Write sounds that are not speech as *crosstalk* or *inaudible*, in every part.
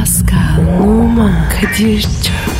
Pascal, Oman, Kadir çok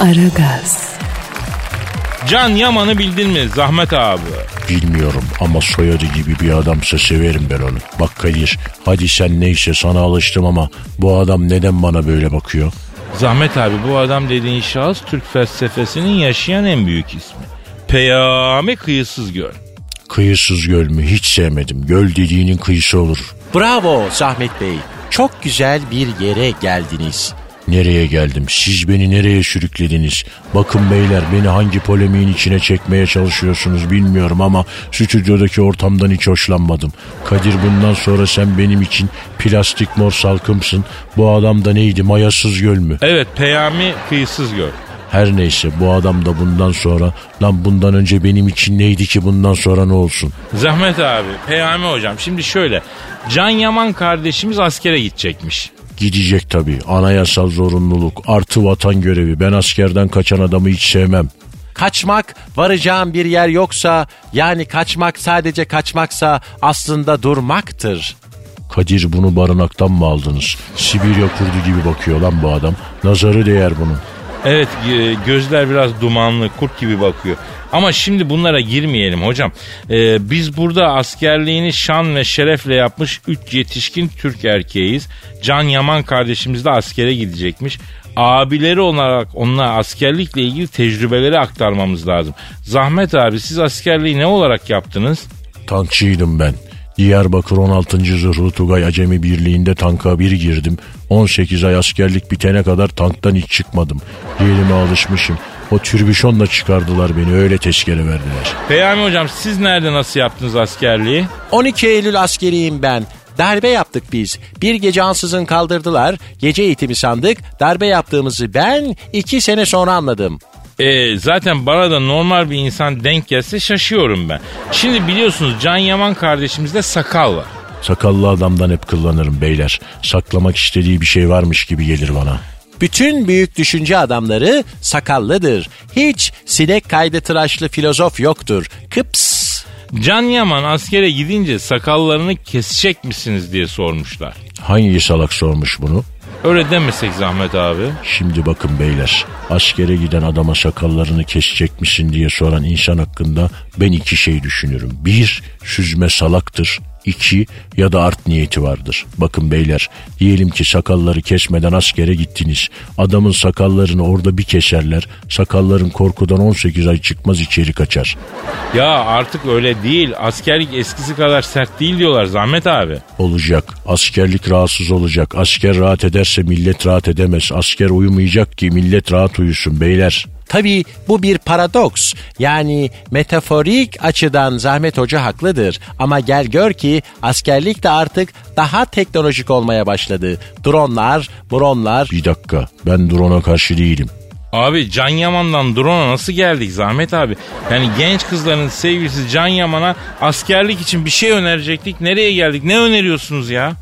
Aragaz, Can Yaman'ı bildin mi Zahmet abi? Bilmiyorum ama soyadı gibi bir adamsa severim ben onu. Bak Kadir hadi sen neyse sana alıştım ama bu adam neden bana böyle bakıyor? Zahmet abi bu adam dediğin şahıs Türk felsefesinin yaşayan en büyük ismi. Peyami kıyısız göl. Kıyısız göl mü hiç sevmedim. Göl dediğinin kıyısı olur. Bravo Zahmet Bey. Çok güzel bir yere geldiniz. Nereye geldim? Siz beni nereye sürüklediniz? Bakın beyler beni hangi polemiğin içine çekmeye çalışıyorsunuz bilmiyorum ama stüdyodaki ortamdan hiç hoşlanmadım. Kadir bundan sonra sen benim için plastik mor salkımsın. Bu adam da neydi mayasız göl mü? Evet Peyami kıyısız göl. Her neyse bu adam da bundan sonra lan bundan önce benim için neydi ki bundan sonra ne olsun? Zahmet abi Peyami hocam şimdi şöyle Can Yaman kardeşimiz askere gidecekmiş. Gidecek tabii anayasal zorunluluk artı vatan görevi ben askerden kaçan adamı hiç sevmem. Kaçmak varacağım bir yer yoksa yani kaçmak sadece kaçmaksa aslında durmaktır. Kadir bunu barınaktan mı aldınız? Sibirya kurdu gibi bakıyor lan bu adam. Nazarı değer bunun. Evet e, gözler biraz dumanlı kurt gibi bakıyor. Ama şimdi bunlara girmeyelim hocam. E, biz burada askerliğini şan ve şerefle yapmış 3 yetişkin Türk erkeğiz. Can Yaman kardeşimiz de askere gidecekmiş. Abileri olarak onlara askerlikle ilgili tecrübeleri aktarmamız lazım. Zahmet abi siz askerliği ne olarak yaptınız? Tankçıydım ben. Diyarbakır 16. Zırhlı Tugay Acemi Birliği'nde tanka bir girdim. 18 ay askerlik bitene kadar tanktan hiç çıkmadım. Yerime alışmışım. O türbüşonla çıkardılar beni öyle tezkere verdiler. Peyami hocam siz nerede nasıl yaptınız askerliği? 12 Eylül askeriyim ben. Darbe yaptık biz. Bir gece ansızın kaldırdılar. Gece eğitimi sandık. Darbe yaptığımızı ben iki sene sonra anladım. E, zaten bana da normal bir insan denk gelse şaşıyorum ben. Şimdi biliyorsunuz Can Yaman kardeşimizde sakal var. Sakallı adamdan hep kullanırım beyler. Saklamak istediği bir şey varmış gibi gelir bana. Bütün büyük düşünce adamları sakallıdır. Hiç sinek kaydı tıraşlı filozof yoktur. Kıps. Can Yaman askere gidince sakallarını kesecek misiniz diye sormuşlar. Hangi salak sormuş bunu? Öyle demesek Zahmet abi. Şimdi bakın beyler, askere giden adama sakallarını kesecek misin diye soran insan hakkında ben iki şey düşünürüm. Bir, süzme salaktır. İki, ya da art niyeti vardır. Bakın beyler, diyelim ki sakalları kesmeden askere gittiniz. Adamın sakallarını orada bir keserler. Sakalların korkudan 18 ay çıkmaz içeri kaçar. Ya artık öyle değil. Askerlik eskisi kadar sert değil diyorlar Zahmet abi. Olacak. Askerlik rahatsız olacak. Asker rahat ederse millet rahat edemez. Asker uyumayacak ki millet rahat uyusun beyler. Tabii bu bir paradoks. Yani metaforik açıdan Zahmet Hoca haklıdır. Ama gel gör ki askerlik de artık daha teknolojik olmaya başladı. Dronlar, bronlar. Bir dakika ben drone'a karşı değilim. Abi Can Yaman'dan drone'a nasıl geldik Zahmet abi? Yani genç kızların sevgilisi Can Yaman'a askerlik için bir şey önerecektik. Nereye geldik? Ne öneriyorsunuz ya?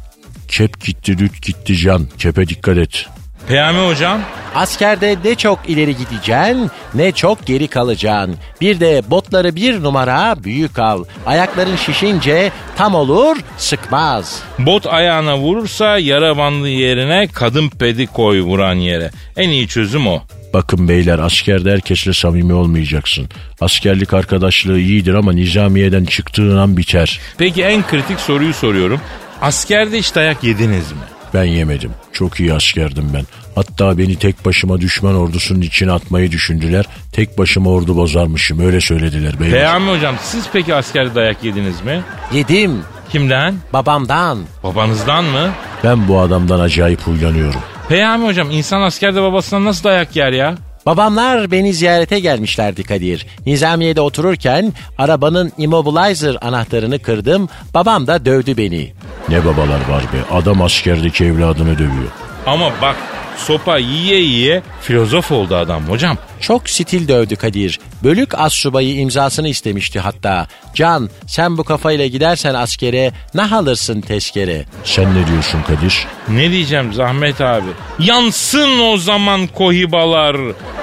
Kep gitti düt gitti can. Kepe dikkat et. Peyami hocam. Askerde ne çok ileri gideceksin ne çok geri kalacaksın. Bir de botları bir numara büyük al. Ayakların şişince tam olur sıkmaz. Bot ayağına vurursa yara bandı yerine kadın pedi koy vuran yere. En iyi çözüm o. Bakın beyler askerde herkesle samimi olmayacaksın. Askerlik arkadaşlığı iyidir ama nizamiyeden çıktığın an biter. Peki en kritik soruyu soruyorum. Askerde hiç dayak yediniz mi? Ben yemedim. Çok iyi askerdim ben. Hatta beni tek başıma düşman ordusunun içine atmayı düşündüler. Tek başıma ordu bozarmışım öyle söylediler beyler. Peyami hocam siz peki askerde dayak yediniz mi? Yedim Kimden? babamdan. Babanızdan mı? Ben bu adamdan acayip huylanıyorum. Peyami hocam insan askerde babasından nasıl dayak yer ya? Babamlar beni ziyarete gelmişlerdi Kadir. Nizamiye'de otururken arabanın immobilizer anahtarını kırdım. Babam da dövdü beni. Ne babalar var be adam askerdeki evladını dövüyor. Ama bak sopa yiye yiye filozof oldu adam hocam. Çok stil dövdü Kadir. Bölük as subayı imzasını istemişti hatta. Can sen bu kafayla gidersen askere ne alırsın tezkere? Sen ne diyorsun Kadir? Ne diyeceğim Zahmet abi? Yansın o zaman kohibalar.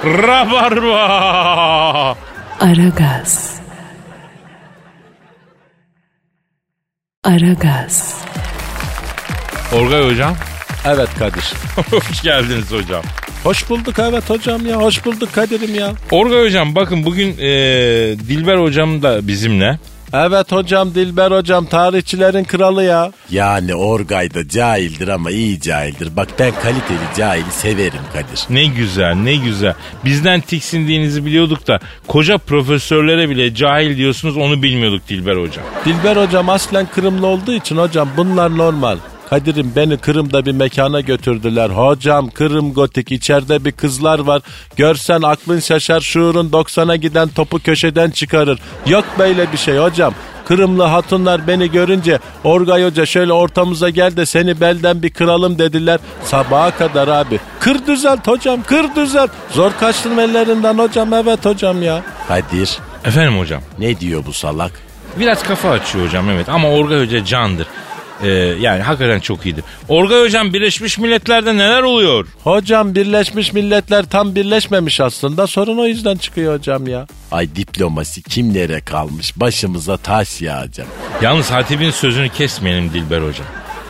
Rabarba. Aragaz. Aragaz. Orgay hocam. Evet Kadir. *laughs* Hoş geldiniz hocam. Hoş bulduk evet hocam ya. Hoş bulduk Kadir'im ya. Orgay hocam bakın bugün e, Dilber hocam da bizimle. Evet hocam Dilber hocam tarihçilerin kralı ya. Yani Orgay da cahildir ama iyi cahildir. Bak ben kaliteli cahili severim Kadir. Ne güzel ne güzel. Bizden tiksindiğinizi biliyorduk da koca profesörlere bile cahil diyorsunuz onu bilmiyorduk Dilber hocam. Dilber hocam aslen Kırımlı olduğu için hocam bunlar normal. Kadir'im beni Kırım'da bir mekana götürdüler. Hocam Kırım gotik içeride bir kızlar var. Görsen aklın şaşar şuurun 90'a giden topu köşeden çıkarır. Yok böyle bir şey hocam. Kırımlı hatunlar beni görünce Orgay Hoca şöyle ortamıza gel de seni belden bir kıralım dediler. Sabaha kadar abi. Kır düzelt hocam kır düzelt. Zor kaçtım ellerinden hocam evet hocam ya. Kadir Efendim hocam. ne diyor bu salak? Biraz kafa açıyor hocam evet ama Orgay Hoca candır. Ee, yani hakikaten çok iyidir. Orgay Hocam Birleşmiş Milletler'de neler oluyor? Hocam Birleşmiş Milletler tam birleşmemiş aslında. Sorun o yüzden çıkıyor hocam ya. Ay diplomasi kimlere kalmış? Başımıza taş yağacak. Yalnız Hatip'in sözünü kesmeyelim Dilber Hocam.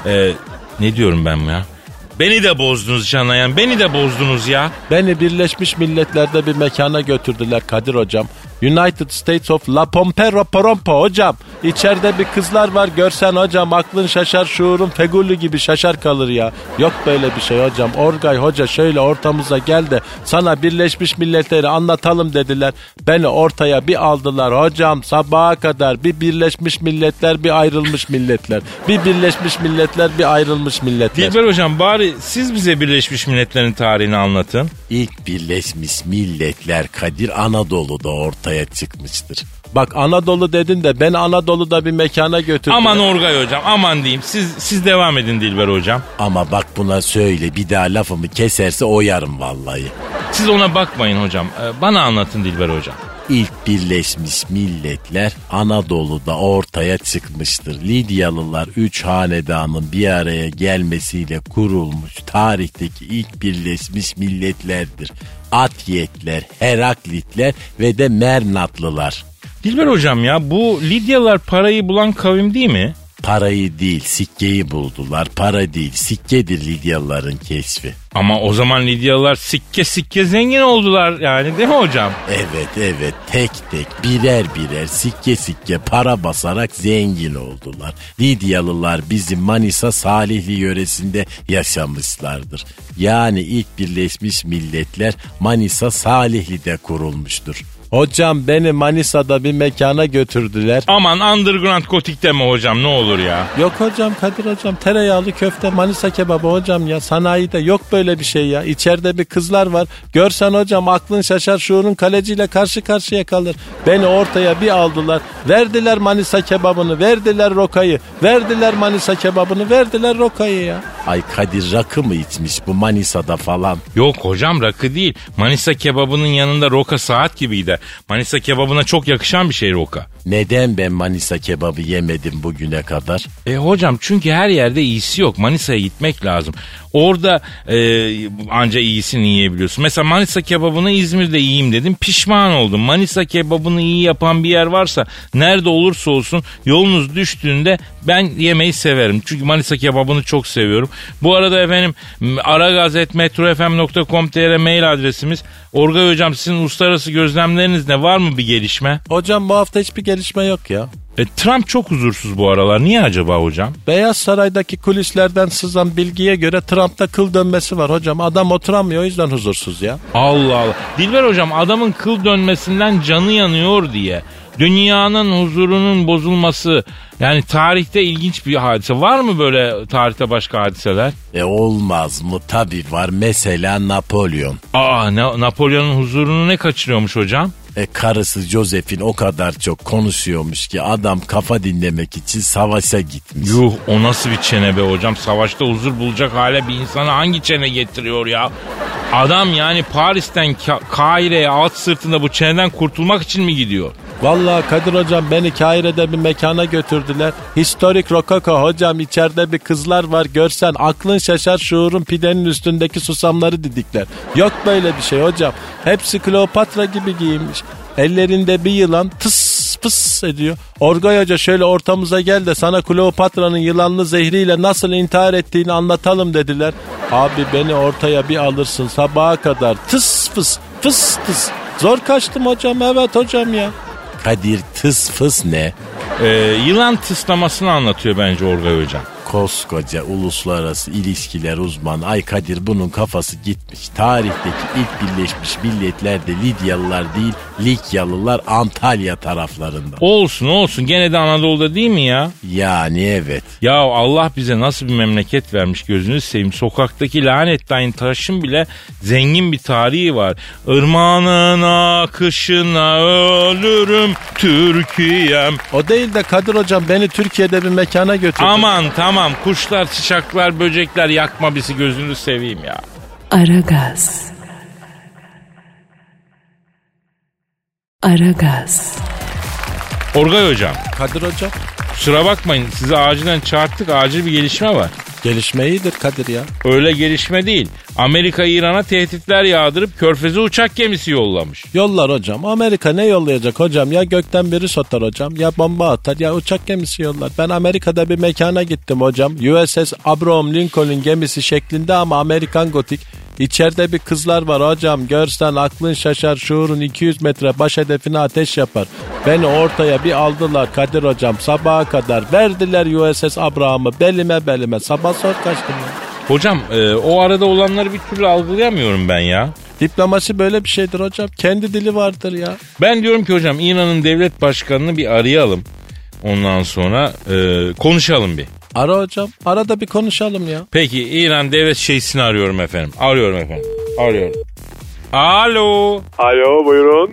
Ee, ne diyorum ben ya? Beni de bozdunuz Canayan, beni de bozdunuz ya. Beni Birleşmiş Milletler'de bir mekana götürdüler Kadir hocam. United States of La Pompero Porompo hocam. İçeride bir kızlar var görsen hocam aklın şaşar şuurun fegulli gibi şaşar kalır ya. Yok böyle bir şey hocam. Orgay hoca şöyle ortamıza gel de sana Birleşmiş Milletleri anlatalım dediler. Beni ortaya bir aldılar hocam sabaha kadar bir Birleşmiş Milletler bir ayrılmış milletler. Bir Birleşmiş Milletler bir ayrılmış milletler. Dilber Hocam bari siz bize Birleşmiş Milletler'in tarihini anlatın. İlk Birleşmiş Milletler Kadir Anadolu'da ortaya çıkmıştır. Bak Anadolu dedin de ben Anadolu'da bir mekana götürdüm. Aman Orgay Hocam aman diyeyim. Siz, siz devam edin Dilber Hocam. Ama bak buna söyle bir daha lafımı keserse oyarım vallahi. Siz ona bakmayın hocam. Ee, Bana anlatın Dilber Hocam. İlk Birleşmiş Milletler Anadolu'da ortaya çıkmıştır. Lidyalılar üç hanedanın bir araya gelmesiyle kurulmuş tarihteki ilk Birleşmiş Milletlerdir. Atyetler, Heraklitler ve de Mernatlılar. Dilber Hocam ya bu Lidyalılar parayı bulan kavim değil mi? Parayı değil sikkeyi buldular. Para değil sikkedir Lidyalıların keşfi. Ama o zaman Lidyalılar sikke sikke zengin oldular yani değil mi hocam? Evet evet tek tek birer birer sikke sikke para basarak zengin oldular. Lidyalılar bizim Manisa Salihli yöresinde yaşamışlardır. Yani ilk Birleşmiş Milletler Manisa Salihli'de kurulmuştur. Hocam beni Manisa'da bir mekana götürdüler. Aman underground gotik deme hocam ne olur ya. Yok hocam Kadir hocam tereyağlı köfte Manisa kebabı hocam ya sanayide yok böyle bir şey ya. İçeride bir kızlar var. Görsen hocam aklın şaşar şuurun kaleciyle karşı karşıya kalır. Beni ortaya bir aldılar. Verdiler Manisa kebabını verdiler rokayı. Verdiler Manisa kebabını verdiler rokayı ya. Ay Kadir rakı mı içmiş bu Manisa'da falan? Yok hocam rakı değil. Manisa kebabının yanında roka saat gibiydi. Manisa kebabına çok yakışan bir şey roka. Neden ben Manisa kebabı yemedim bugüne kadar? E hocam çünkü her yerde iyisi yok. Manisa'ya gitmek lazım. Orada e, anca iyisini yiyebiliyorsun. Mesela Manisa kebabını İzmir'de yiyeyim dedim. Pişman oldum. Manisa kebabını iyi yapan bir yer varsa nerede olursa olsun yolunuz düştüğünde ben yemeyi severim. Çünkü Manisa kebabını çok seviyorum. Bu arada efendim aragazetmetrofm.com.tr mail adresimiz. Orgay hocam sizin uluslararası gözlemleriniz ne? Var mı bir gelişme? Hocam bu hafta hiçbir gelişme yok ya. E, Trump çok huzursuz bu aralar. Niye acaba hocam? Beyaz Saray'daki kulislerden sızan bilgiye göre Trump'ta kıl dönmesi var hocam. Adam oturamıyor o yüzden huzursuz ya. Allah Allah. Dilber hocam adamın kıl dönmesinden canı yanıyor diye. Dünyanın huzurunun bozulması yani tarihte ilginç bir hadise. Var mı böyle tarihte başka hadiseler? E olmaz mı? Tabii var. Mesela Napolyon. Aa Na- Napolyon'un huzurunu ne kaçırıyormuş hocam? E karısı Joseph'in o kadar çok konuşuyormuş ki adam kafa dinlemek için savaşa gitmiş. Yuh o nasıl bir çene be hocam? Savaşta huzur bulacak hale bir insanı hangi çene getiriyor ya? Adam yani Paris'ten Ka- Kahire'ye alt sırtında bu çeneden kurtulmak için mi gidiyor? Vallahi Kadir hocam beni Kahire'de bir mekana götürdüler. Historik Rokoko hocam içeride bir kızlar var görsen aklın şaşar şuurun pidenin üstündeki susamları didikler. Yok böyle bir şey hocam. Hepsi Kleopatra gibi giyinmiş. Ellerinde bir yılan tıs pıs ediyor. Orgay Hoca şöyle ortamıza gel de sana Kleopatra'nın yılanlı zehriyle nasıl intihar ettiğini anlatalım dediler. Abi beni ortaya bir alırsın sabaha kadar tıs fıs fıs tıs. Zor kaçtım hocam evet hocam ya. Kadir tıs fıs ne? Ee, yılan tıslamasını anlatıyor bence Orgay Hocam. Koskoca uluslararası ilişkiler uzmanı Ay Kadir bunun kafası gitmiş. Tarihteki ilk birleşmiş milletler de Lidyalılar değil Likyalılar Antalya taraflarında. Olsun olsun gene de Anadolu'da değil mi ya? Yani evet. Ya Allah bize nasıl bir memleket vermiş gözünüzü seveyim. Sokaktaki lanet dayın taşın bile zengin bir tarihi var. Irmağının akışına ölürüm Türkiye'm. O değil de Kadir hocam beni Türkiye'de bir mekana götürdü. Aman tamam kuşlar, çiçekler, böcekler yakma bizi gözünü seveyim ya. Aragaz. Aragaz. Orgay hocam Kadir hocam kusura bakmayın sizi acilen çağırttık acil bir gelişme var. gelişme iyidir Kadir ya. Öyle gelişme değil. Amerika İran'a tehditler yağdırıp körfeze uçak gemisi yollamış. Yollar hocam. Amerika ne yollayacak hocam? Ya gökten biri sotar hocam ya bomba atar ya uçak gemisi yollar. Ben Amerika'da bir mekana gittim hocam. USS Abraham Lincoln gemisi şeklinde ama Amerikan gotik. İçeride bir kızlar var hocam. Görsen aklın şaşar şuurun 200 metre baş hedefine ateş yapar. Beni ortaya bir aldılar Kadir hocam sabaha kadar. Verdiler USS Abraham'ı belime belime. Sabah sor kaçtım ya. Hocam e, o arada olanları bir türlü algılayamıyorum ben ya. Diplomasi böyle bir şeydir hocam. Kendi dili vardır ya. Ben diyorum ki hocam İran'ın devlet başkanını bir arayalım. Ondan sonra e, konuşalım bir. Ara hocam. Arada bir konuşalım ya. Peki İran devlet şeysini arıyorum efendim. Arıyorum efendim. Arıyorum. Alo. Alo buyurun.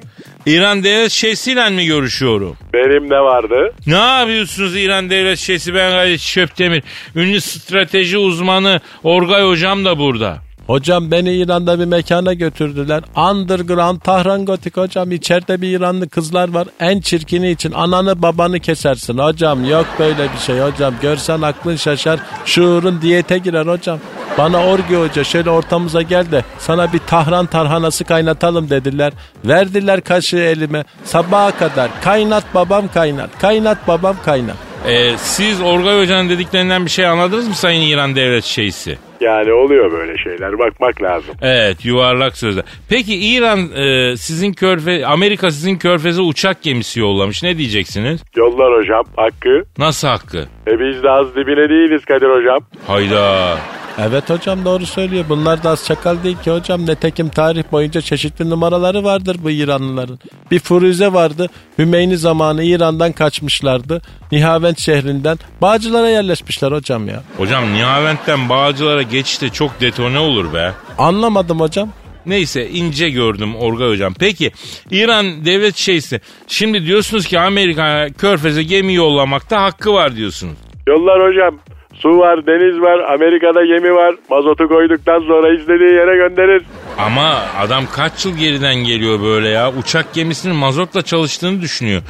İran devlet şeysiyle mi görüşüyorum? Benim ne vardı? Ne yapıyorsunuz İran devlet şeysi? Ben Gayet Şöptemir. Ünlü strateji uzmanı Orgay hocam da burada. Hocam beni İran'da bir mekana götürdüler. Underground Tahran Gotik hocam. İçeride bir İranlı kızlar var. En çirkini için ananı babanı kesersin hocam. Yok böyle bir şey hocam. Görsen aklın şaşar. Şuurun diyete girer hocam. Bana Orgi Hoca şöyle ortamıza gel de sana bir Tahran tarhanası kaynatalım dediler. Verdiler kaşığı elime. Sabaha kadar kaynat babam kaynat. Kaynat babam kaynat. Ee, siz Orgay hocanın dediklerinden bir şey anladınız mı Sayın İran devlet şeysi? Yani oluyor böyle şeyler bakmak lazım. Evet yuvarlak sözler. Peki İran e, sizin körfe Amerika sizin körfeze uçak gemisi yollamış. Ne diyeceksiniz? Yollar hocam hakkı. Nasıl hakkı? E biz de az dibine değiliz Kadir hocam. Hayda. Evet hocam doğru söylüyor. Bunlar da az çakal değil ki hocam. Netekim tarih boyunca çeşitli numaraları vardır bu İranlıların. Bir Furuze vardı. Hümeyni zamanı İran'dan kaçmışlardı. Nihavent şehrinden. Bağcılara yerleşmişler hocam ya. Hocam Nihavent'ten Bağcılar'a geçişte çok detone olur be. Anlamadım hocam. Neyse ince gördüm Orgay hocam. Peki İran devlet şeysi. Şimdi diyorsunuz ki Amerika körfeze gemi yollamakta hakkı var diyorsunuz. Yollar hocam. Su var, deniz var, Amerika'da gemi var. Mazotu koyduktan sonra istediği yere gönderir. Ama adam kaç yıl geriden geliyor böyle ya. Uçak gemisinin mazotla çalıştığını düşünüyor.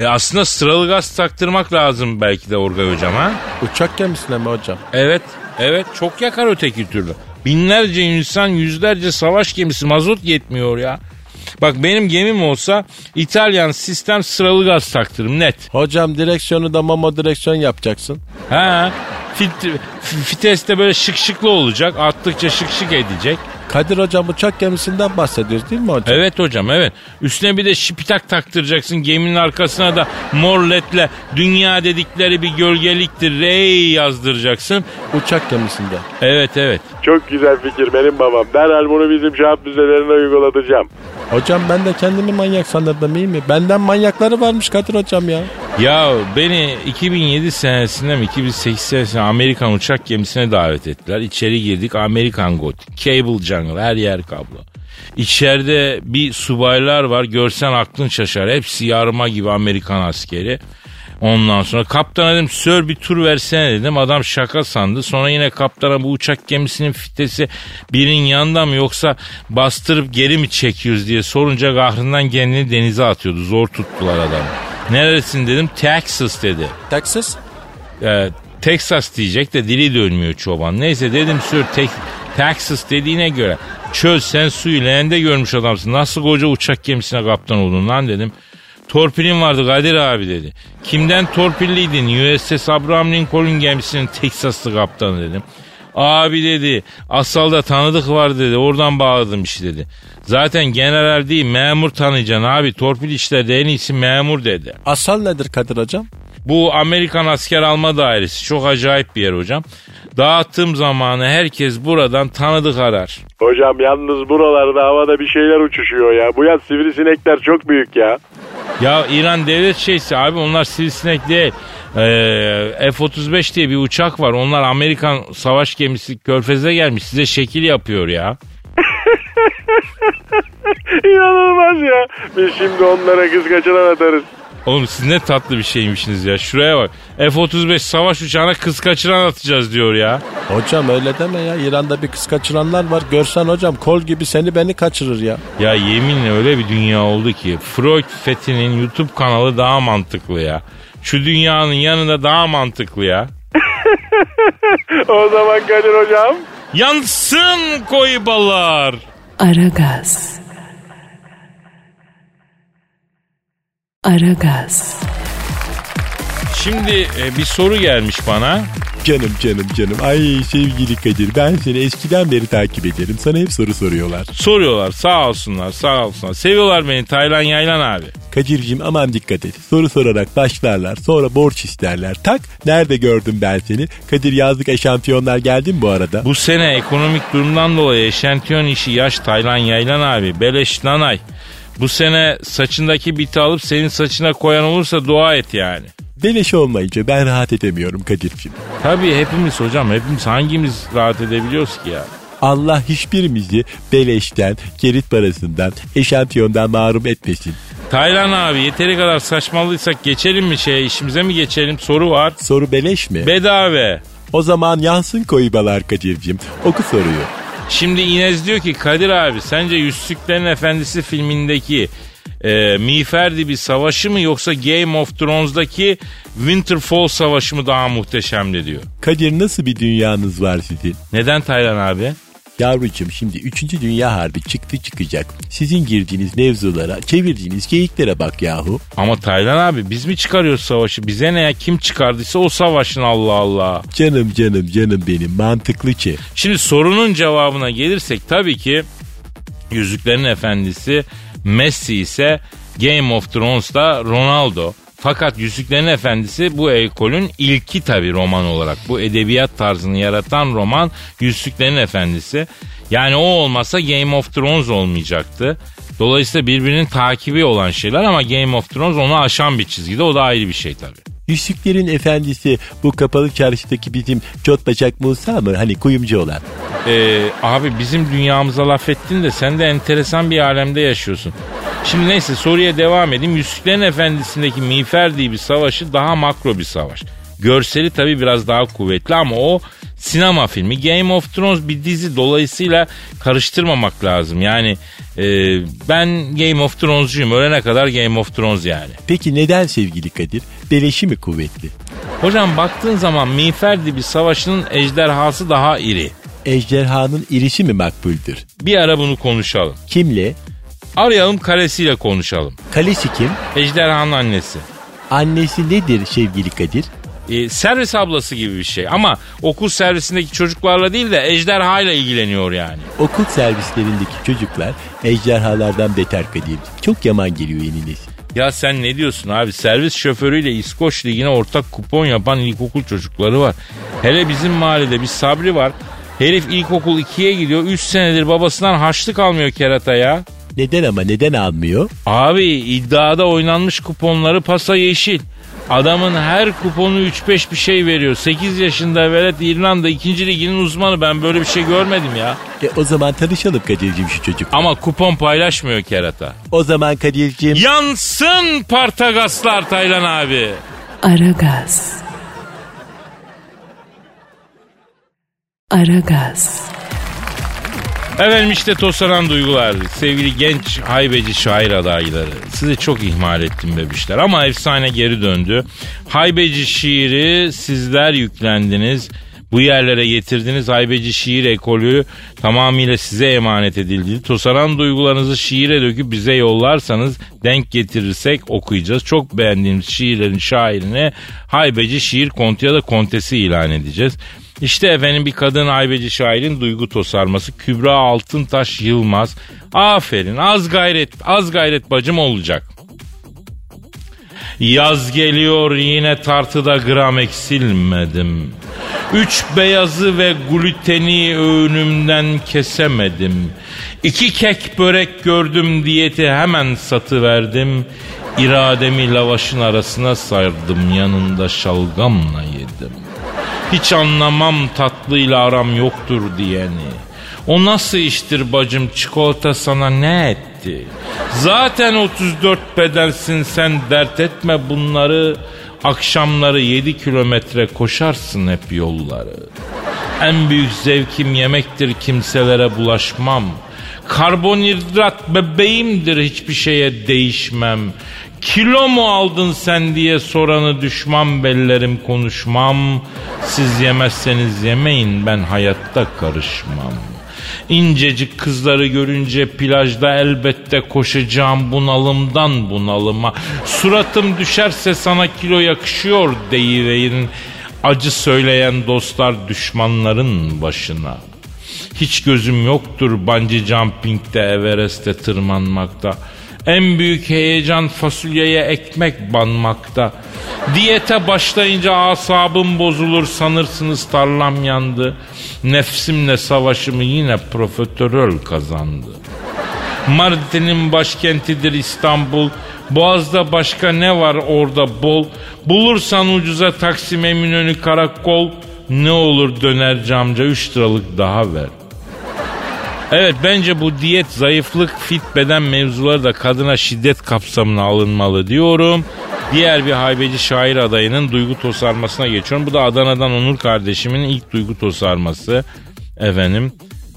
E aslında sıralı gaz taktırmak lazım belki de Orgay hocam ha. Uçak gemisine mi hocam? Evet, evet çok yakar öteki türlü. Binlerce insan, yüzlerce savaş gemisi mazot yetmiyor ya. Bak benim gemim olsa İtalyan sistem sıralı gaz taktırım net. Hocam direksiyonu da mamo direksiyon yapacaksın. Ha, fit, viteste böyle şık şıklı olacak. Attıkça şık şık edecek. Kadir hocam uçak gemisinden bahsediyoruz değil mi hocam? Evet hocam evet. Üstüne bir de şipitak taktıracaksın. Geminin arkasına da mor ledle dünya dedikleri bir gölgeliktir. Rey yazdıracaksın. Uçak gemisinde. Evet evet. Çok güzel fikir benim babam. Derhal bunu bizim şahap düzelerine uygulatacağım. Hocam ben de kendimi manyak sanırdım iyi mi? Benden manyakları varmış Kadir hocam ya. Ya beni 2007 senesinde mi 2008 senesinde Amerikan uçak gemisine davet ettiler. İçeri girdik Amerikan Gothic, Cable Jungle her yer kablo. İçeride bir subaylar var görsen aklın şaşar. Hepsi yarıma gibi Amerikan askeri. Ondan sonra kaptana dedim sör bir tur versene dedim. Adam şaka sandı. Sonra yine kaptana bu uçak gemisinin fitesi birinin yanında mı yoksa bastırıp geri mi çekiyoruz diye sorunca kahrından kendini denize atıyordu. Zor tuttular adamı. Neresin dedim Texas dedi. Texas? Ee, Texas diyecek de dili dönmüyor çoban. Neyse dedim sür tek, Texas dediğine göre çöl sen suyu leğende görmüş adamsın. Nasıl koca uçak gemisine kaptan oldun lan dedim. Torpilin vardı Kadir abi dedi. Kimden torpilliydin? USS Abraham Lincoln gemisinin Texaslı kaptanı dedim. Abi dedi asalda tanıdık var dedi oradan bağladım işte dedi. Zaten general değil memur tanıyacaksın abi torpil işlerde en iyisi memur dedi. Asal nedir Kadir hocam? Bu Amerikan asker alma dairesi çok acayip bir yer hocam. Dağıttığım zamanı herkes buradan tanıdık arar. Hocam yalnız buralarda havada bir şeyler uçuşuyor ya. Bu yaz sivrisinekler çok büyük ya. Ya İran devlet şeysi abi onlar sivrisinek değil. Ee, F-35 diye bir uçak var. Onlar Amerikan savaş gemisi körfeze gelmiş. Size şekil yapıyor ya. *laughs* İnanılmaz ya. Biz şimdi onlara kız kaçıran atarız. Oğlum siz ne tatlı bir şeymişsiniz ya. Şuraya bak. F-35 savaş uçağına kız kaçıran atacağız diyor ya. Hocam öyle deme ya. İran'da bir kız kaçıranlar var. Görsen hocam kol gibi seni beni kaçırır ya. Ya yeminle öyle bir dünya oldu ki Freud Fethi'nin YouTube kanalı daha mantıklı ya. Şu dünyanın yanında daha mantıklı ya. *laughs* O zaman Kadir hocam. Yansın koyu balar. Aragaz. Aragaz. Şimdi e, bir soru gelmiş bana. Canım canım canım. Ay sevgili Kadir ben seni eskiden beri takip ederim. Sana hep soru soruyorlar. Soruyorlar sağ olsunlar sağ olsunlar. Seviyorlar beni Taylan Yaylan abi. Kadir'cim aman dikkat et. Soru sorarak başlarlar. Sonra borç isterler. Tak nerede gördüm ben seni? Kadir yazlık eşantiyonlar geldi mi bu arada? Bu sene ekonomik durumdan dolayı eşantiyon işi yaş Taylan Yaylan abi. Beleş nanay. Bu sene saçındaki biti alıp senin saçına koyan olursa dua et yani. Beleş olmayınca ben rahat edemiyorum Kadir'cim. Tabii hepimiz hocam hepimiz hangimiz rahat edebiliyoruz ki ya? Allah hiçbirimizi beleşten, kerit parasından, eşantiyondan mahrum etmesin. Taylan abi yeteri kadar saçmalıysak geçelim mi şeye işimize mi geçelim soru var. Soru beleş mi? Bedava. o zaman yansın koybalar Kadir'cim. Oku soruyu. Şimdi Inez diyor ki Kadir abi sence Yüzsüklerin Efendisi filmindeki e, Miğferdi bir savaşı mı yoksa Game of Thrones'daki Winterfell savaşı mı daha muhteşemdi diyor. Kadir nasıl bir dünyanız var sizin? Neden Taylan abi? Yavrucuğum şimdi 3. Dünya Harbi çıktı çıkacak. Sizin girdiğiniz mevzulara, çevirdiğiniz geyiklere bak yahu. Ama Taylan abi biz mi çıkarıyoruz savaşı? Bize ne ya kim çıkardıysa o savaşın Allah Allah. Canım canım canım benim mantıklı ki. Şimdi sorunun cevabına gelirsek tabii ki Yüzüklerin Efendisi Messi ise Game of Thrones'ta Ronaldo. Fakat Yüzüklerin Efendisi bu ekolün ilki tabi roman olarak. Bu edebiyat tarzını yaratan roman Yüzüklerin Efendisi. Yani o olmasa Game of Thrones olmayacaktı. Dolayısıyla birbirinin takibi olan şeyler ama Game of Thrones onu aşan bir çizgide. O da ayrı bir şey tabi. Yüzüklerin Efendisi bu kapalı çarşıdaki bizim Çot Bacak Musa mı? Hani kuyumcu olan. Ee, abi bizim dünyamıza laf ettin de sen de enteresan bir alemde yaşıyorsun. Şimdi neyse soruya devam edeyim. Yüzüklerin Efendisi'ndeki Miğfer diye bir savaşı daha makro bir savaş. Görseli tabii biraz daha kuvvetli ama o sinema filmi. Game of Thrones bir dizi dolayısıyla karıştırmamak lazım. Yani e, ben Game of Thrones'cuyum. Ölene kadar Game of Thrones yani. Peki neden sevgili Kadir? Beleşi mi kuvvetli? Hocam baktığın zaman Miğfer bir savaşının ejderhası daha iri. Ejderhanın irisi mi makbuldür? Bir ara bunu konuşalım. Kimle? Arayalım karesiyle konuşalım. Kalesi kim? Ejderhanın annesi. Annesi nedir sevgili Kadir? E, servis ablası gibi bir şey. Ama okul servisindeki çocuklarla değil de ejderha ile ilgileniyor yani. Okul servislerindeki çocuklar ejderhalardan beter Kadir. Çok yaman geliyor yeni nesil. Ya sen ne diyorsun abi? Servis şoförüyle İskoç Ligi'ne ortak kupon yapan ilkokul çocukları var. Hele bizim mahallede bir Sabri var. Herif ilkokul 2'ye gidiyor. 3 senedir babasından harçlık almıyor kerata ya. Neden ama neden almıyor? Abi iddiada oynanmış kuponları pasa yeşil. Adamın her kuponu 3-5 bir şey veriyor. 8 yaşında velet İrlanda 2. liginin uzmanı. Ben böyle bir şey görmedim ya. E, o zaman tanışalım Kadir'cim şu çocuk. Ama kupon paylaşmıyor kerata. O zaman Kadir'cim. Yansın Partagaslar Taylan abi. Aragaz. Aragaz. Efendim işte toslanan duygular. Sevgili genç haybeci şair adayları. Sizi çok ihmal ettim bebişler ama efsane geri döndü. Haybeci şiiri sizler yüklendiniz. Bu yerlere getirdiniz haybeci şiir ekolü tamamıyla size emanet edildi. Tosaran duygularınızı şiire döküp bize yollarsanız denk getirirsek okuyacağız. Çok beğendiğimiz şiirlerin şairini haybeci şiir kontu ya da kontesi ilan edeceğiz. İşte efendim bir kadın haybeci şairin duygu tosarması Kübra Altıntaş Yılmaz. Aferin az gayret az gayret bacım olacak. Yaz geliyor yine tartıda gram eksilmedim. Üç beyazı ve gluteni öğünümden kesemedim. İki kek börek gördüm diyeti hemen satıverdim. İrademi lavaşın arasına sardım yanında şalgamla yedim. Hiç anlamam tatlıyla aram yoktur diyeni. O nasıl iştir bacım çikolata sana ne etti? Zaten 34 bedensin sen dert etme bunları. Akşamları 7 kilometre koşarsın hep yolları. En büyük zevkim yemektir kimselere bulaşmam. Karbonhidrat bebeğimdir hiçbir şeye değişmem. Kilo mu aldın sen diye soranı düşman bellerim konuşmam. Siz yemezseniz yemeyin ben hayatta karışmam. İncecik kızları görünce plajda elbette koşacağım bunalımdan bunalıma. Suratım düşerse sana kilo yakışıyor deyiverin. Acı söyleyen dostlar düşmanların başına. Hiç gözüm yoktur bungee jumping'de Everest'e tırmanmakta. En büyük heyecan fasulyeye ekmek banmakta. Diyete başlayınca asabım bozulur sanırsınız tarlam yandı. Nefsimle savaşımı yine profiterol kazandı. Mardin'in başkentidir İstanbul. Boğaz'da başka ne var orada bol? Bulursan ucuza Taksim Eminönü karakol. Ne olur dönerci amca 3 liralık daha ver. Evet bence bu diyet, zayıflık, fit beden mevzuları da kadına şiddet kapsamına alınmalı diyorum. Diğer bir haybeci şair adayının duygu tosarmasına geçiyorum. Bu da Adana'dan Onur kardeşimin ilk duygu tosarması. Efendim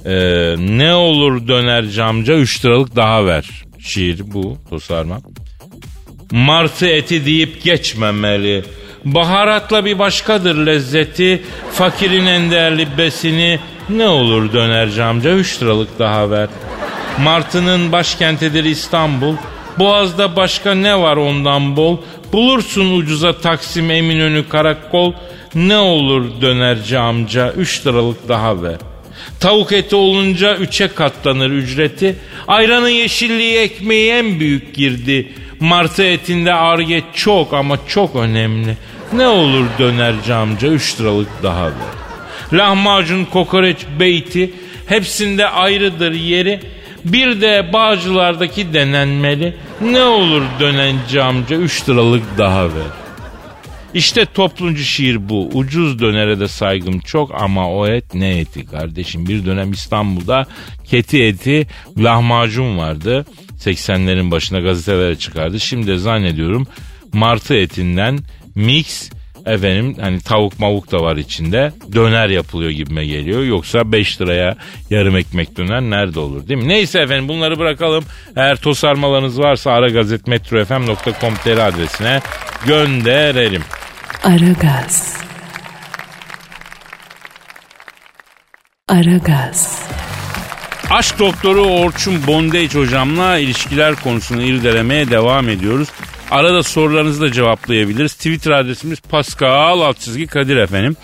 ee, ne olur dönerci amca 3 liralık daha ver. Şiir bu tosarma. Martı eti deyip geçmemeli. Baharatla bir başkadır lezzeti. Fakirin en değerli besini ne olur dönerci amca 3 liralık daha ver. Martı'nın başkentidir İstanbul. Boğaz'da başka ne var ondan bol? Bulursun ucuza Taksim Eminönü Karakol. Ne olur dönerci amca 3 liralık daha ver. Tavuk eti olunca üçe katlanır ücreti. Ayranın yeşilliği ekmeği en büyük girdi. Martı etinde arget çok ama çok önemli. Ne olur dönerci amca 3 liralık daha ver. Lahmacun, kokoreç, beyti hepsinde ayrıdır yeri. Bir de Bağcılar'daki denenmeli. Ne olur dönenci amca 3 liralık daha ver. İşte toplumcu şiir bu. Ucuz dönere de saygım çok ama o et ne eti kardeşim. Bir dönem İstanbul'da keti eti lahmacun vardı. 80'lerin başına gazetelere çıkardı. Şimdi zannediyorum martı etinden mix efendim hani tavuk mavuk da var içinde döner yapılıyor gibime geliyor. Yoksa 5 liraya yarım ekmek döner nerede olur değil mi? Neyse efendim bunları bırakalım. Eğer tosarmalarınız varsa aragazetmetrofm.com.tr adresine gönderelim. Aragaz. Aragaz. Aşk doktoru Orçun Bondage hocamla ilişkiler konusunu irdelemeye devam ediyoruz. Arada sorularınızı da cevaplayabiliriz. Twitter adresimiz Pascal alt çizgi Kadir efendim.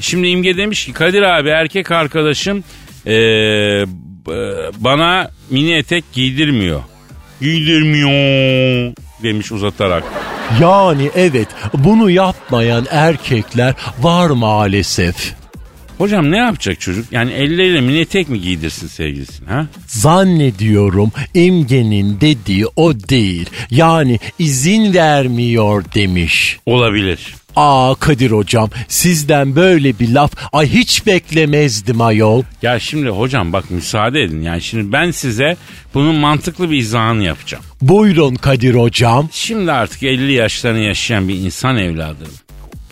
Şimdi İmge demiş ki Kadir abi erkek arkadaşım ee, bana mini etek giydirmiyor. Giydirmiyor demiş uzatarak. Yani evet bunu yapmayan erkekler var maalesef. Hocam ne yapacak çocuk? Yani elleriyle mini tek mi giydirsin sevgilisini ha? Zannediyorum imgenin dediği o değil. Yani izin vermiyor demiş. Olabilir. Aa Kadir hocam sizden böyle bir laf ay hiç beklemezdim ayol. Ya şimdi hocam bak müsaade edin. Yani şimdi ben size bunun mantıklı bir izahını yapacağım. Buyurun Kadir hocam. Şimdi artık 50 yaşlarını yaşayan bir insan evladım.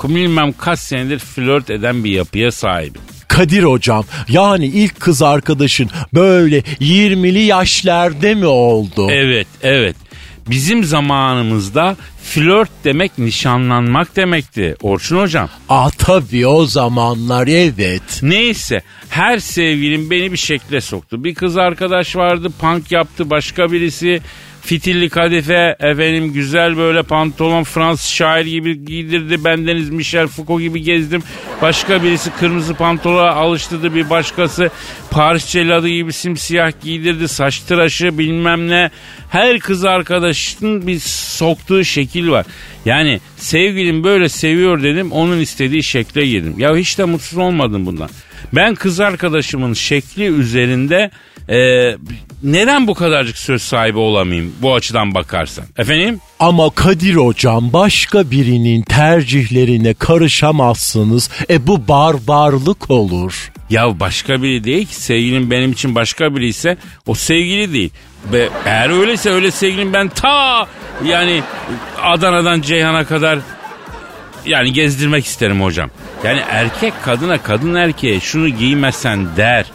Bilmem kaç senedir flört eden bir yapıya sahibim. Kadir hocam yani ilk kız arkadaşın böyle 20'li yaşlarda mı oldu? Evet, evet. Bizim zamanımızda flört demek nişanlanmak demekti Orçun hocam. Aa tabii o zamanlar evet. Neyse her sevgilim beni bir şekle soktu. Bir kız arkadaş vardı punk yaptı başka birisi fitilli kadife efendim güzel böyle pantolon Fransız şair gibi giydirdi. Bendeniz Michel Foucault gibi gezdim. Başka birisi kırmızı pantolona alıştırdı bir başkası Paris celadı gibi simsiyah giydirdi. Saç tıraşı bilmem ne. Her kız arkadaşın bir soktuğu şekil var. Yani sevgilim böyle seviyor dedim onun istediği şekle girdim. Ya hiç de mutsuz olmadım bundan. Ben kız arkadaşımın şekli üzerinde e, neden bu kadarcık söz sahibi olamayayım bu açıdan bakarsan? Efendim? Ama Kadir hocam başka birinin tercihlerine karışamazsınız. E bu barbarlık olur. Ya başka biri değil ki sevgilim benim için başka biri ise o sevgili değil. Ve eğer öyleyse öyle sevgilim ben ta yani Adana'dan Ceyhan'a kadar yani gezdirmek isterim hocam. Yani erkek kadına kadın erkeğe şunu giymezsen der.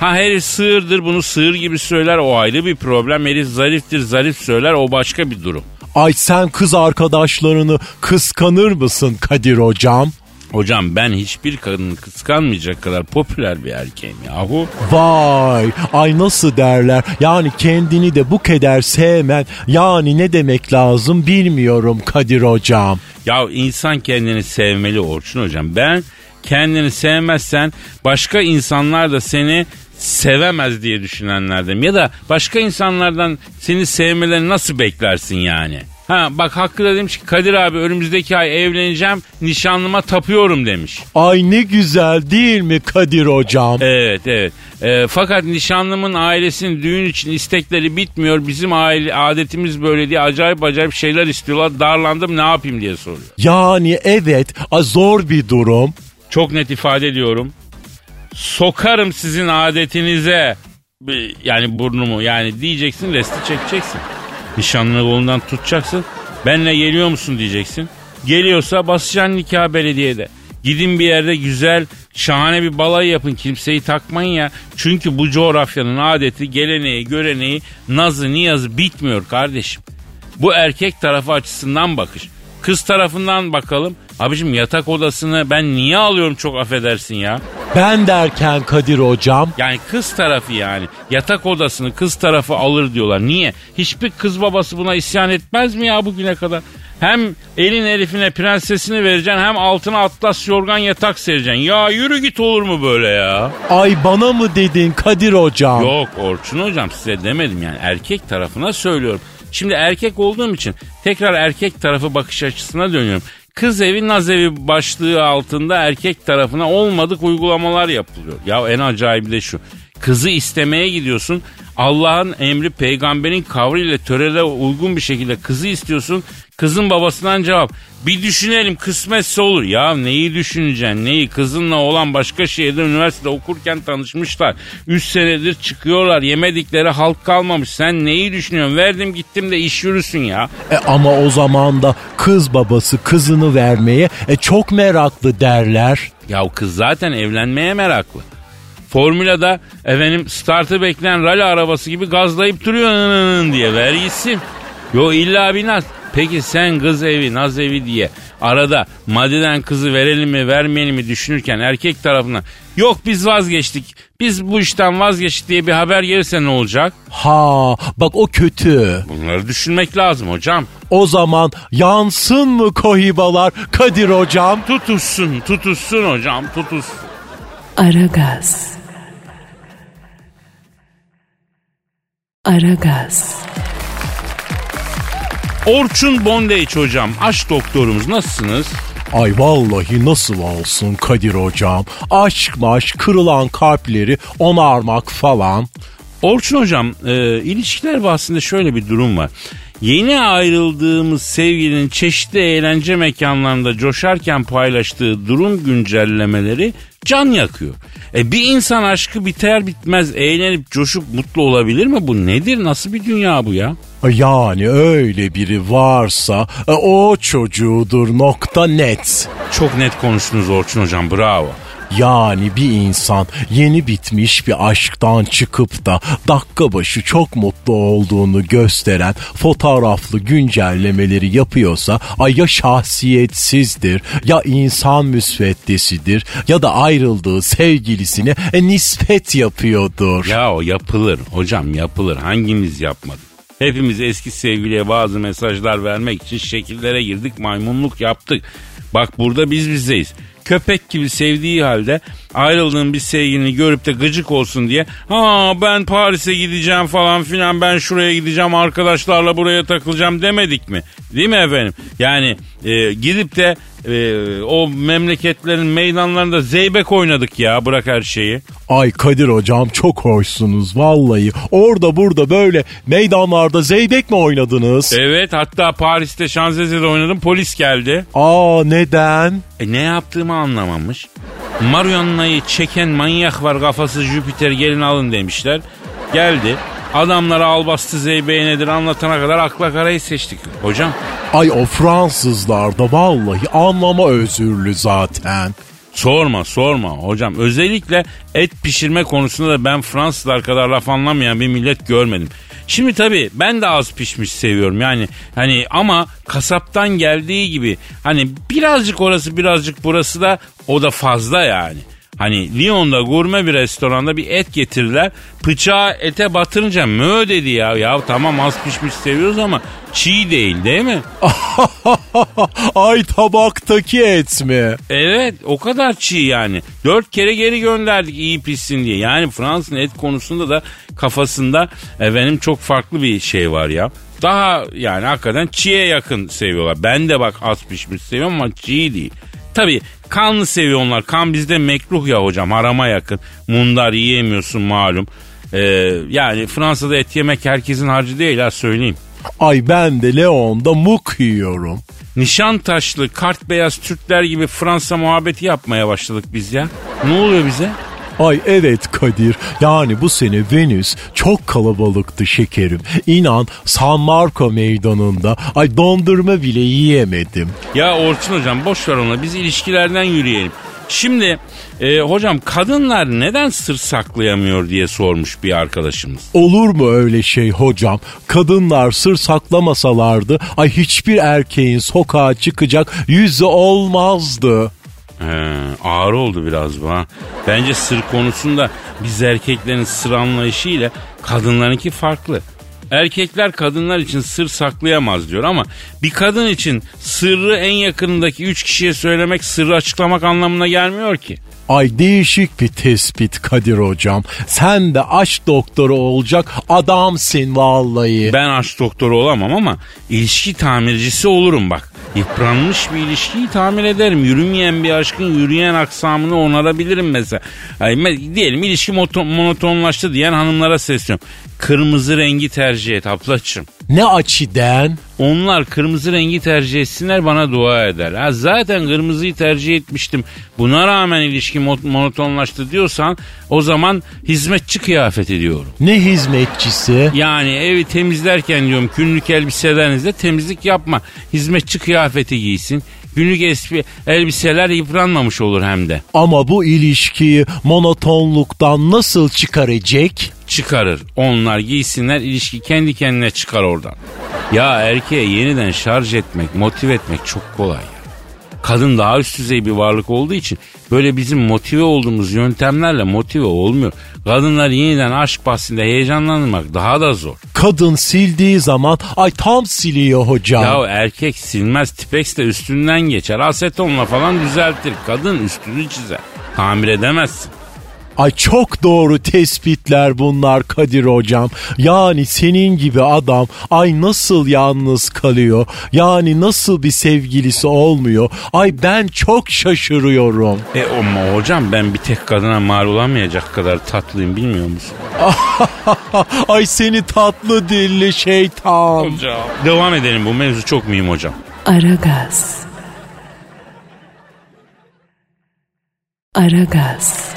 Ha herif sığırdır bunu sığır gibi söyler o ayrı bir problem. Herif zariftir zarif söyler o başka bir durum. Ay sen kız arkadaşlarını kıskanır mısın Kadir hocam? Hocam ben hiçbir kadını kıskanmayacak kadar popüler bir erkeğim yahu. Vay ay nasıl derler yani kendini de bu keder sevmen yani ne demek lazım bilmiyorum Kadir hocam. Ya insan kendini sevmeli Orçun hocam. Ben kendini sevmezsen başka insanlar da seni sevemez diye düşünenlerdim. Ya da başka insanlardan seni sevmelerini nasıl beklersin yani? Ha bak Hakkı da demiş ki Kadir abi önümüzdeki ay evleneceğim nişanlıma tapıyorum demiş. Ay ne güzel değil mi Kadir hocam? Evet evet. E, fakat nişanlımın ailesinin düğün için istekleri bitmiyor. Bizim aile adetimiz böyle diye acayip acayip şeyler istiyorlar. Darlandım ne yapayım diye soruyor. Yani evet zor bir durum. Çok net ifade ediyorum. Sokarım sizin adetinize. Yani burnumu yani diyeceksin resti çekeceksin. Nişanlını kolundan tutacaksın. Benle geliyor musun diyeceksin. Geliyorsa basacaksın nikah belediyede. Gidin bir yerde güzel şahane bir balayı yapın kimseyi takmayın ya. Çünkü bu coğrafyanın adeti geleneği göreneği nazı niyazı bitmiyor kardeşim. Bu erkek tarafı açısından bakış. Kız tarafından bakalım. Abicim yatak odasını ben niye alıyorum çok affedersin ya. Ben derken Kadir hocam Yani kız tarafı yani. Yatak odasını kız tarafı alır diyorlar. Niye? Hiçbir kız babası buna isyan etmez mi ya bugüne kadar? Hem elin herifine prensesini vereceksin hem altına atlas yorgan yatak sereceksin. Ya yürü git olur mu böyle ya? ay bana mı dedin Kadir hocam? Yok Orçun hocam size demedim yani erkek tarafına söylüyorum. Şimdi erkek olduğum için tekrar erkek tarafı bakış açısına dönüyorum. Kız evi naz evi başlığı altında erkek tarafına olmadık uygulamalar yapılıyor. Ya en acayibi de şu. Kızı istemeye gidiyorsun. Allah'ın emri peygamberin kavriyle törele uygun bir şekilde kızı istiyorsun. Kızın babasından cevap. Bir düşünelim kısmetse olur. Ya neyi düşüneceksin neyi? Kızınla olan başka şehirde üniversitede okurken tanışmışlar. Üç senedir çıkıyorlar. Yemedikleri halk kalmamış. Sen neyi düşünüyorsun? Verdim gittim de iş yürüsün ya. E, ama o zaman da kız babası kızını vermeye e, çok meraklı derler. Ya kız zaten evlenmeye meraklı. Formüla'da efendim startı bekleyen rally arabası gibi gazlayıp duruyor diye ver gitsin. Yo illa bir naz. Peki sen kız evi naz evi diye arada maddeden kızı verelim mi vermeyelim mi düşünürken erkek tarafına yok biz vazgeçtik biz bu işten vazgeçtik diye bir haber gelirse ne olacak? Ha bak o kötü. Bunları düşünmek lazım hocam. O zaman yansın mı kohibalar Kadir hocam? Tutuşsun tutuşsun hocam tutuşsun. Aragaz. Aragaz. Orçun Bondage hocam aşk doktorumuz nasılsınız? Ay vallahi nasıl olsun Kadir hocam. Aşk maş kırılan kalpleri onarmak falan. Orçun hocam e, ilişkiler bahsinde şöyle bir durum var. Yeni ayrıldığımız sevgilinin çeşitli eğlence mekanlarında coşarken paylaştığı durum güncellemeleri can yakıyor. E bir insan aşkı biter bitmez eğlenip coşup mutlu olabilir mi? Bu nedir? Nasıl bir dünya bu ya? Yani öyle biri varsa e, o çocuğudur nokta net. Çok net konuştunuz Orçun hocam bravo. Yani bir insan yeni bitmiş bir aşktan çıkıp da dakika başı çok mutlu olduğunu gösteren fotoğraflı güncellemeleri yapıyorsa ay ya şahsiyetsizdir ya insan müsveddesidir ya da ayrıldığı sevgilisine e, nispet yapıyordur. Ya o yapılır hocam yapılır hangimiz yapmadı? Hepimiz eski sevgiliye bazı mesajlar vermek için şekillere girdik maymunluk yaptık. Bak burada biz bizeyiz. Köpek gibi sevdiği halde ayrıldığın bir sevgilini görüp de gıcık olsun diye ha ben Paris'e gideceğim falan filan ben şuraya gideceğim arkadaşlarla buraya takılacağım demedik mi? Değil mi efendim? Yani e, gidip de e, o memleketlerin meydanlarında zeybek oynadık ya bırak her şeyi. Ay Kadir hocam çok hoşsunuz vallahi. Orada burada böyle meydanlarda zeybek mi oynadınız? Evet hatta Paris'te Şanzelize'de oynadım polis geldi. Aa neden? E ne yaptığımı anlamamış. Marionna'yı çeken manyak var kafası Jüpiter gelin alın demişler. Geldi. Adamlara albastı zeybeği nedir anlatana kadar akla karayı seçtik hocam. Ay o Fransızlar da vallahi anlama özürlü zaten. Sorma sorma hocam. Özellikle et pişirme konusunda da ben Fransızlar kadar laf anlamayan bir millet görmedim. Şimdi tabii ben de az pişmiş seviyorum yani hani ama kasaptan geldiği gibi hani birazcık orası birazcık burası da o da fazla yani. Hani Lyon'da gurme bir restoranda bir et getirdiler. Bıçağı ete batırınca mö dedi ya. Ya tamam az pişmiş seviyoruz ama çiğ değil değil mi? *laughs* Ay tabaktaki et mi? Evet o kadar çiğ yani. Dört kere geri gönderdik iyi pişsin diye. Yani Fransız'ın et konusunda da kafasında efendim çok farklı bir şey var ya. Daha yani hakikaten çiğe yakın seviyorlar. Ben de bak az pişmiş seviyorum ama çiğ değil. Tabii kanlı seviyorlar. Kan bizde mekruh ya hocam harama yakın. Mundar yiyemiyorsun malum. Ee, yani Fransa'da et yemek herkesin harcı değil ha söyleyeyim. Ay ben de Leon'da muk yiyorum. Nişantaşlı, kart beyaz Türkler gibi Fransa muhabbeti yapmaya başladık biz ya. Ne oluyor bize? Ay evet Kadir yani bu sene Venüs çok kalabalıktı şekerim. İnan San Marco meydanında ay dondurma bile yiyemedim. Ya Orçun hocam boş ver onu biz ilişkilerden yürüyelim. Şimdi e, hocam kadınlar neden sır saklayamıyor diye sormuş bir arkadaşımız. Olur mu öyle şey hocam? Kadınlar sır saklamasalardı ay hiçbir erkeğin sokağa çıkacak yüzü olmazdı. He, ağır oldu biraz bu ha. Bence sır konusunda biz erkeklerin sır anlayışı ile kadınlarınki farklı. Erkekler kadınlar için sır saklayamaz diyor ama bir kadın için sırrı en yakınındaki üç kişiye söylemek sırrı açıklamak anlamına gelmiyor ki. Ay değişik bir tespit Kadir hocam. Sen de aşk doktoru olacak adamsın vallahi. Ben aşk doktoru olamam ama ilişki tamircisi olurum bak. Yıpranmış bir ilişkiyi tamir ederim. Yürümeyen bir aşkın yürüyen aksamını onarabilirim mesela. Me- diyelim ilişki monotonlaştı diyen hanımlara sesleniyorum. Kırmızı rengi tercih et ablacığım. Ne açıdan? Onlar kırmızı rengi tercih etsinler bana dua eder. Ha, zaten kırmızıyı tercih etmiştim. Buna rağmen ilişki mo- monotonlaştı diyorsan o zaman hizmetçi kıyafeti diyorum. Ne hizmetçisi? Yani evi temizlerken diyorum günlük elbiselerinizde temizlik yapma. Hizmetçi kıyafeti giysin. Günlük espi, elbiseler yıpranmamış olur hem de. Ama bu ilişkiyi monotonluktan nasıl çıkaracak? Çıkarır. Onlar giysinler ilişki kendi kendine çıkar oradan. Ya erkeğe yeniden şarj etmek, motive etmek çok kolay ya. Kadın daha üst düzey bir varlık olduğu için böyle bizim motive olduğumuz yöntemlerle motive olmuyor. Kadınlar yeniden aşk bahsinde heyecanlandırmak daha da zor. Kadın sildiği zaman ay tam siliyor hocam. Ya erkek silmez tipex de üstünden geçer. Asetonla falan düzeltir. Kadın üstünü çizer. Tamir edemezsin. Ay çok doğru tespitler bunlar Kadir hocam. Yani senin gibi adam ay nasıl yalnız kalıyor? Yani nasıl bir sevgilisi olmuyor? Ay ben çok şaşırıyorum. E ama hocam ben bir tek kadına mal olamayacak kadar tatlıyım bilmiyor musun? *laughs* ay seni tatlı dilli şeytan. Hocam. Devam edelim bu mevzu çok mühim hocam. Aragaz. Aragaz.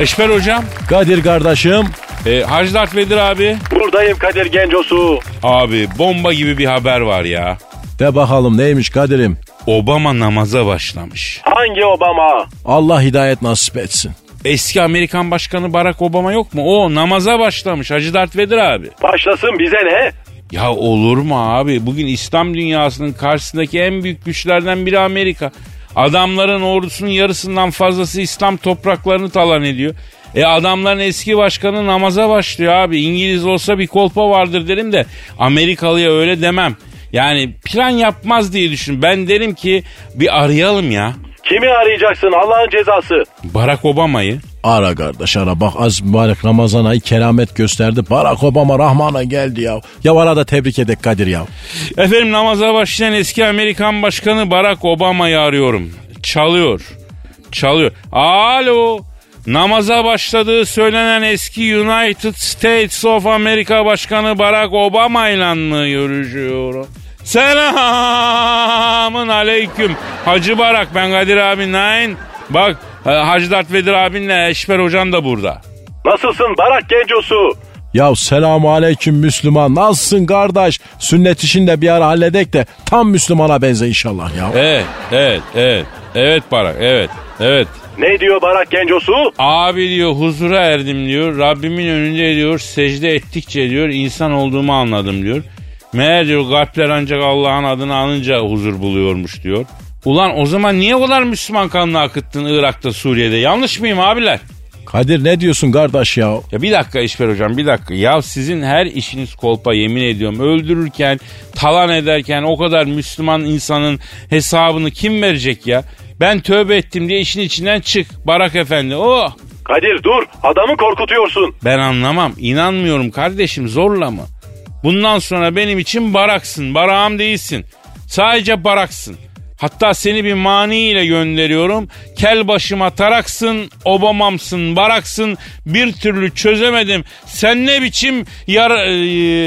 Eşber hocam. Kadir kardeşim. E, Hacı Dert Vedir abi. Buradayım Kadir Gencosu. Abi bomba gibi bir haber var ya. De bakalım neymiş Kadir'im? Obama namaza başlamış. Hangi Obama? Allah hidayet nasip etsin. Eski Amerikan Başkanı Barack Obama yok mu? O namaza başlamış Hacı Dert Vedir abi. Başlasın bize ne? Ya olur mu abi? Bugün İslam dünyasının karşısındaki en büyük güçlerden biri Amerika. Adamların ordusunun yarısından fazlası İslam topraklarını talan ediyor. E adamların eski başkanı namaza başlıyor abi. İngiliz olsa bir kolpa vardır derim de Amerikalıya öyle demem. Yani plan yapmaz diye düşün. Ben derim ki bir arayalım ya. Kimi arayacaksın Allah'ın cezası? Barack Obama'yı. Ara kardeş ara bak az mübarek Ramazan ayı keramet gösterdi. Barack Obama Rahman'a geldi ya. Ya arada tebrik edek Kadir ya. Efendim namaza başlayan eski Amerikan Başkanı Barack Obama'yı arıyorum. Çalıyor. Çalıyor. Alo. Namaza başladığı söylenen eski United States of America Başkanı Barack Obama ile mı görüşüyorum? Selamın aleyküm. Hacı Barak ben Kadir abi Nine. Bak Hacı Dert Vedir abinle Eşber Hocan da burada. Nasılsın Barak Gencosu? Ya selamu aleyküm Müslüman. Nasılsın kardeş? Sünnet işini de bir ara halledek de tam Müslümana benze inşallah ya. Evet, evet, evet. Evet Barak, evet, evet. Ne diyor Barak Gencosu? Abi diyor huzura erdim diyor. Rabbimin önünde diyor secde ettikçe diyor insan olduğumu anladım diyor. Meğer diyor kalpler ancak Allah'ın adını anınca huzur buluyormuş diyor. Ulan o zaman niye o kadar Müslüman kanını akıttın Irak'ta Suriye'de? Yanlış mıyım abiler? Kadir ne diyorsun kardeş ya? Ya bir dakika İşber hocam bir dakika. Ya sizin her işiniz kolpa yemin ediyorum. Öldürürken, talan ederken o kadar Müslüman insanın hesabını kim verecek ya? Ben tövbe ettim diye işin içinden çık. Barak efendi. Oh! Kadir dur adamı korkutuyorsun. Ben anlamam. İnanmıyorum kardeşim zorla mı? Bundan sonra benim için baraksın. Barağım değilsin. Sadece baraksın. Hatta seni bir mani ile gönderiyorum. Kel başıma taraksın, obamamsın, baraksın. Bir türlü çözemedim. Sen ne biçim yar, e,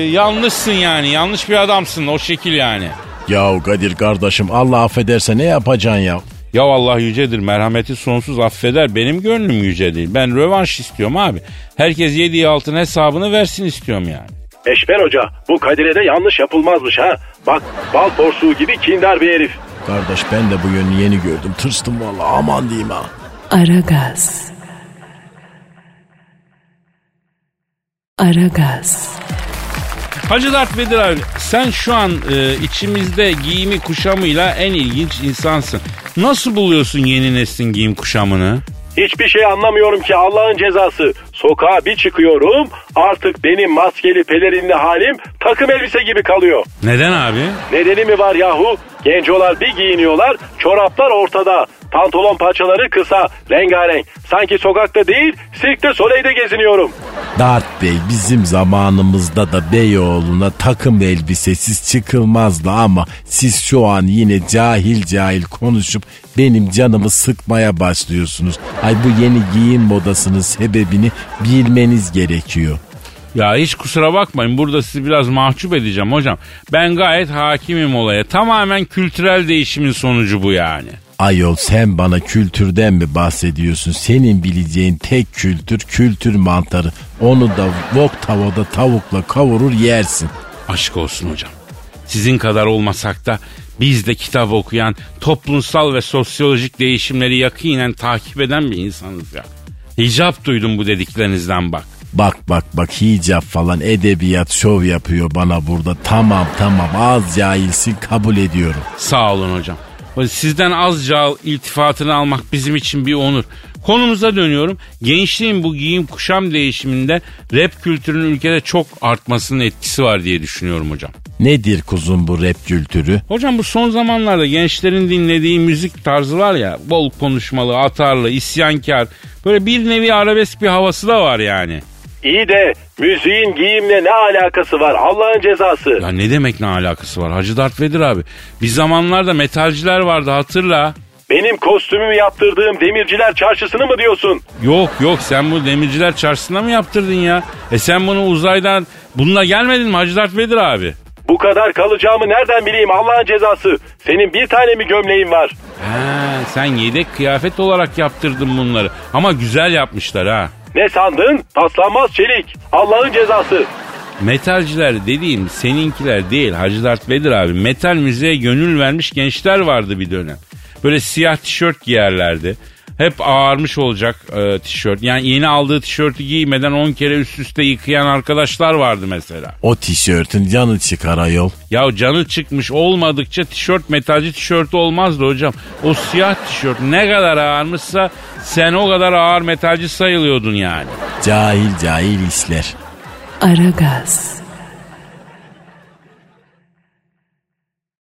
yanlışsın yani. Yanlış bir adamsın o şekil yani. Ya Kadir kardeşim Allah affederse ne yapacaksın ya? Ya Allah yücedir merhameti sonsuz affeder benim gönlüm yüce değil. Ben rövanş istiyorum abi. Herkes yediği altın hesabını versin istiyorum yani. Eşber Hoca bu Kadir'e de yanlış yapılmazmış ha. Bak bal porsuğu gibi kindar bir herif. Kardeş ben de bu yönünü yeni gördüm. Tırstım valla aman diyeyim ha. Aragaz. Aragaz. Hacı Dert Vedir abi sen şu an e, içimizde giyimi kuşamıyla en ilginç insansın. Nasıl buluyorsun yeni neslin giyim kuşamını? Hiçbir şey anlamıyorum ki Allah'ın cezası. Sokağa bir çıkıyorum artık benim maskeli pelerinli halim takım elbise gibi kalıyor. Neden abi? Nedeni mi var yahu? Gencolar bir giyiniyorlar çoraplar ortada. Pantolon parçaları kısa, rengarenk. Sanki sokakta değil, sirkte soleyde geziniyorum. Dart Bey bizim zamanımızda da Beyoğlu'na takım elbisesiz çıkılmazdı ama siz şu an yine cahil cahil konuşup benim canımı sıkmaya başlıyorsunuz. Ay bu yeni giyim modasının sebebini bilmeniz gerekiyor. Ya hiç kusura bakmayın burada sizi biraz mahcup edeceğim hocam. Ben gayet hakimim olaya. Tamamen kültürel değişimin sonucu bu yani. Ayol sen bana kültürden mi bahsediyorsun? Senin bileceğin tek kültür kültür mantarı. Onu da wok tavada tavukla kavurur yersin. Aşk olsun hocam. Sizin kadar olmasak da biz de kitap okuyan, toplumsal ve sosyolojik değişimleri yakinen takip eden bir insanız ya. Hicap duydum bu dediklerinizden bak. Bak bak bak hicap falan edebiyat şov yapıyor bana burada. Tamam tamam az cahilsin kabul ediyorum. Sağ olun hocam. Sizden azca iltifatını almak bizim için bir onur. Konumuza dönüyorum. Gençliğin bu giyim kuşam değişiminde rap kültürünün ülkede çok artmasının etkisi var diye düşünüyorum hocam. Nedir kuzum bu rap kültürü? Hocam bu son zamanlarda gençlerin dinlediği müzik tarzı var ya bol konuşmalı, atarlı, isyankar. Böyle bir nevi arabesk bir havası da var yani. İyi de müziğin giyimle ne alakası var Allah'ın cezası. Ya ne demek ne alakası var Hacı Dert Vedir abi. Bir zamanlarda metalciler vardı hatırla. Benim kostümümü yaptırdığım demirciler çarşısını mı diyorsun? Yok yok sen bu demirciler çarşısında mı yaptırdın ya? E sen bunu uzaydan bununla gelmedin mi Hacı Dert Vedir abi? Bu kadar kalacağımı nereden bileyim Allah'ın cezası. Senin bir tane mi gömleğin var? Ha, sen yedek kıyafet olarak yaptırdın bunları. Ama güzel yapmışlar ha. Ne sandın? Paslanmaz çelik. Allah'ın cezası. Metalciler dediğim seninkiler değil Hacı Dert Vedir abi. Metal müziğe gönül vermiş gençler vardı bir dönem. Böyle siyah tişört giyerlerdi. Hep ağarmış olacak e, tişört. Yani yeni aldığı tişörtü giymeden 10 kere üst üste yıkayan arkadaşlar vardı mesela. O tişörtün canı çıkar ayol. Ya canı çıkmış olmadıkça tişört metalci tişörtü olmazdı hocam. O siyah tişört ne kadar ağırmışsa sen o kadar ağır metalci sayılıyordun yani. Cahil cahil işler. Aragaz.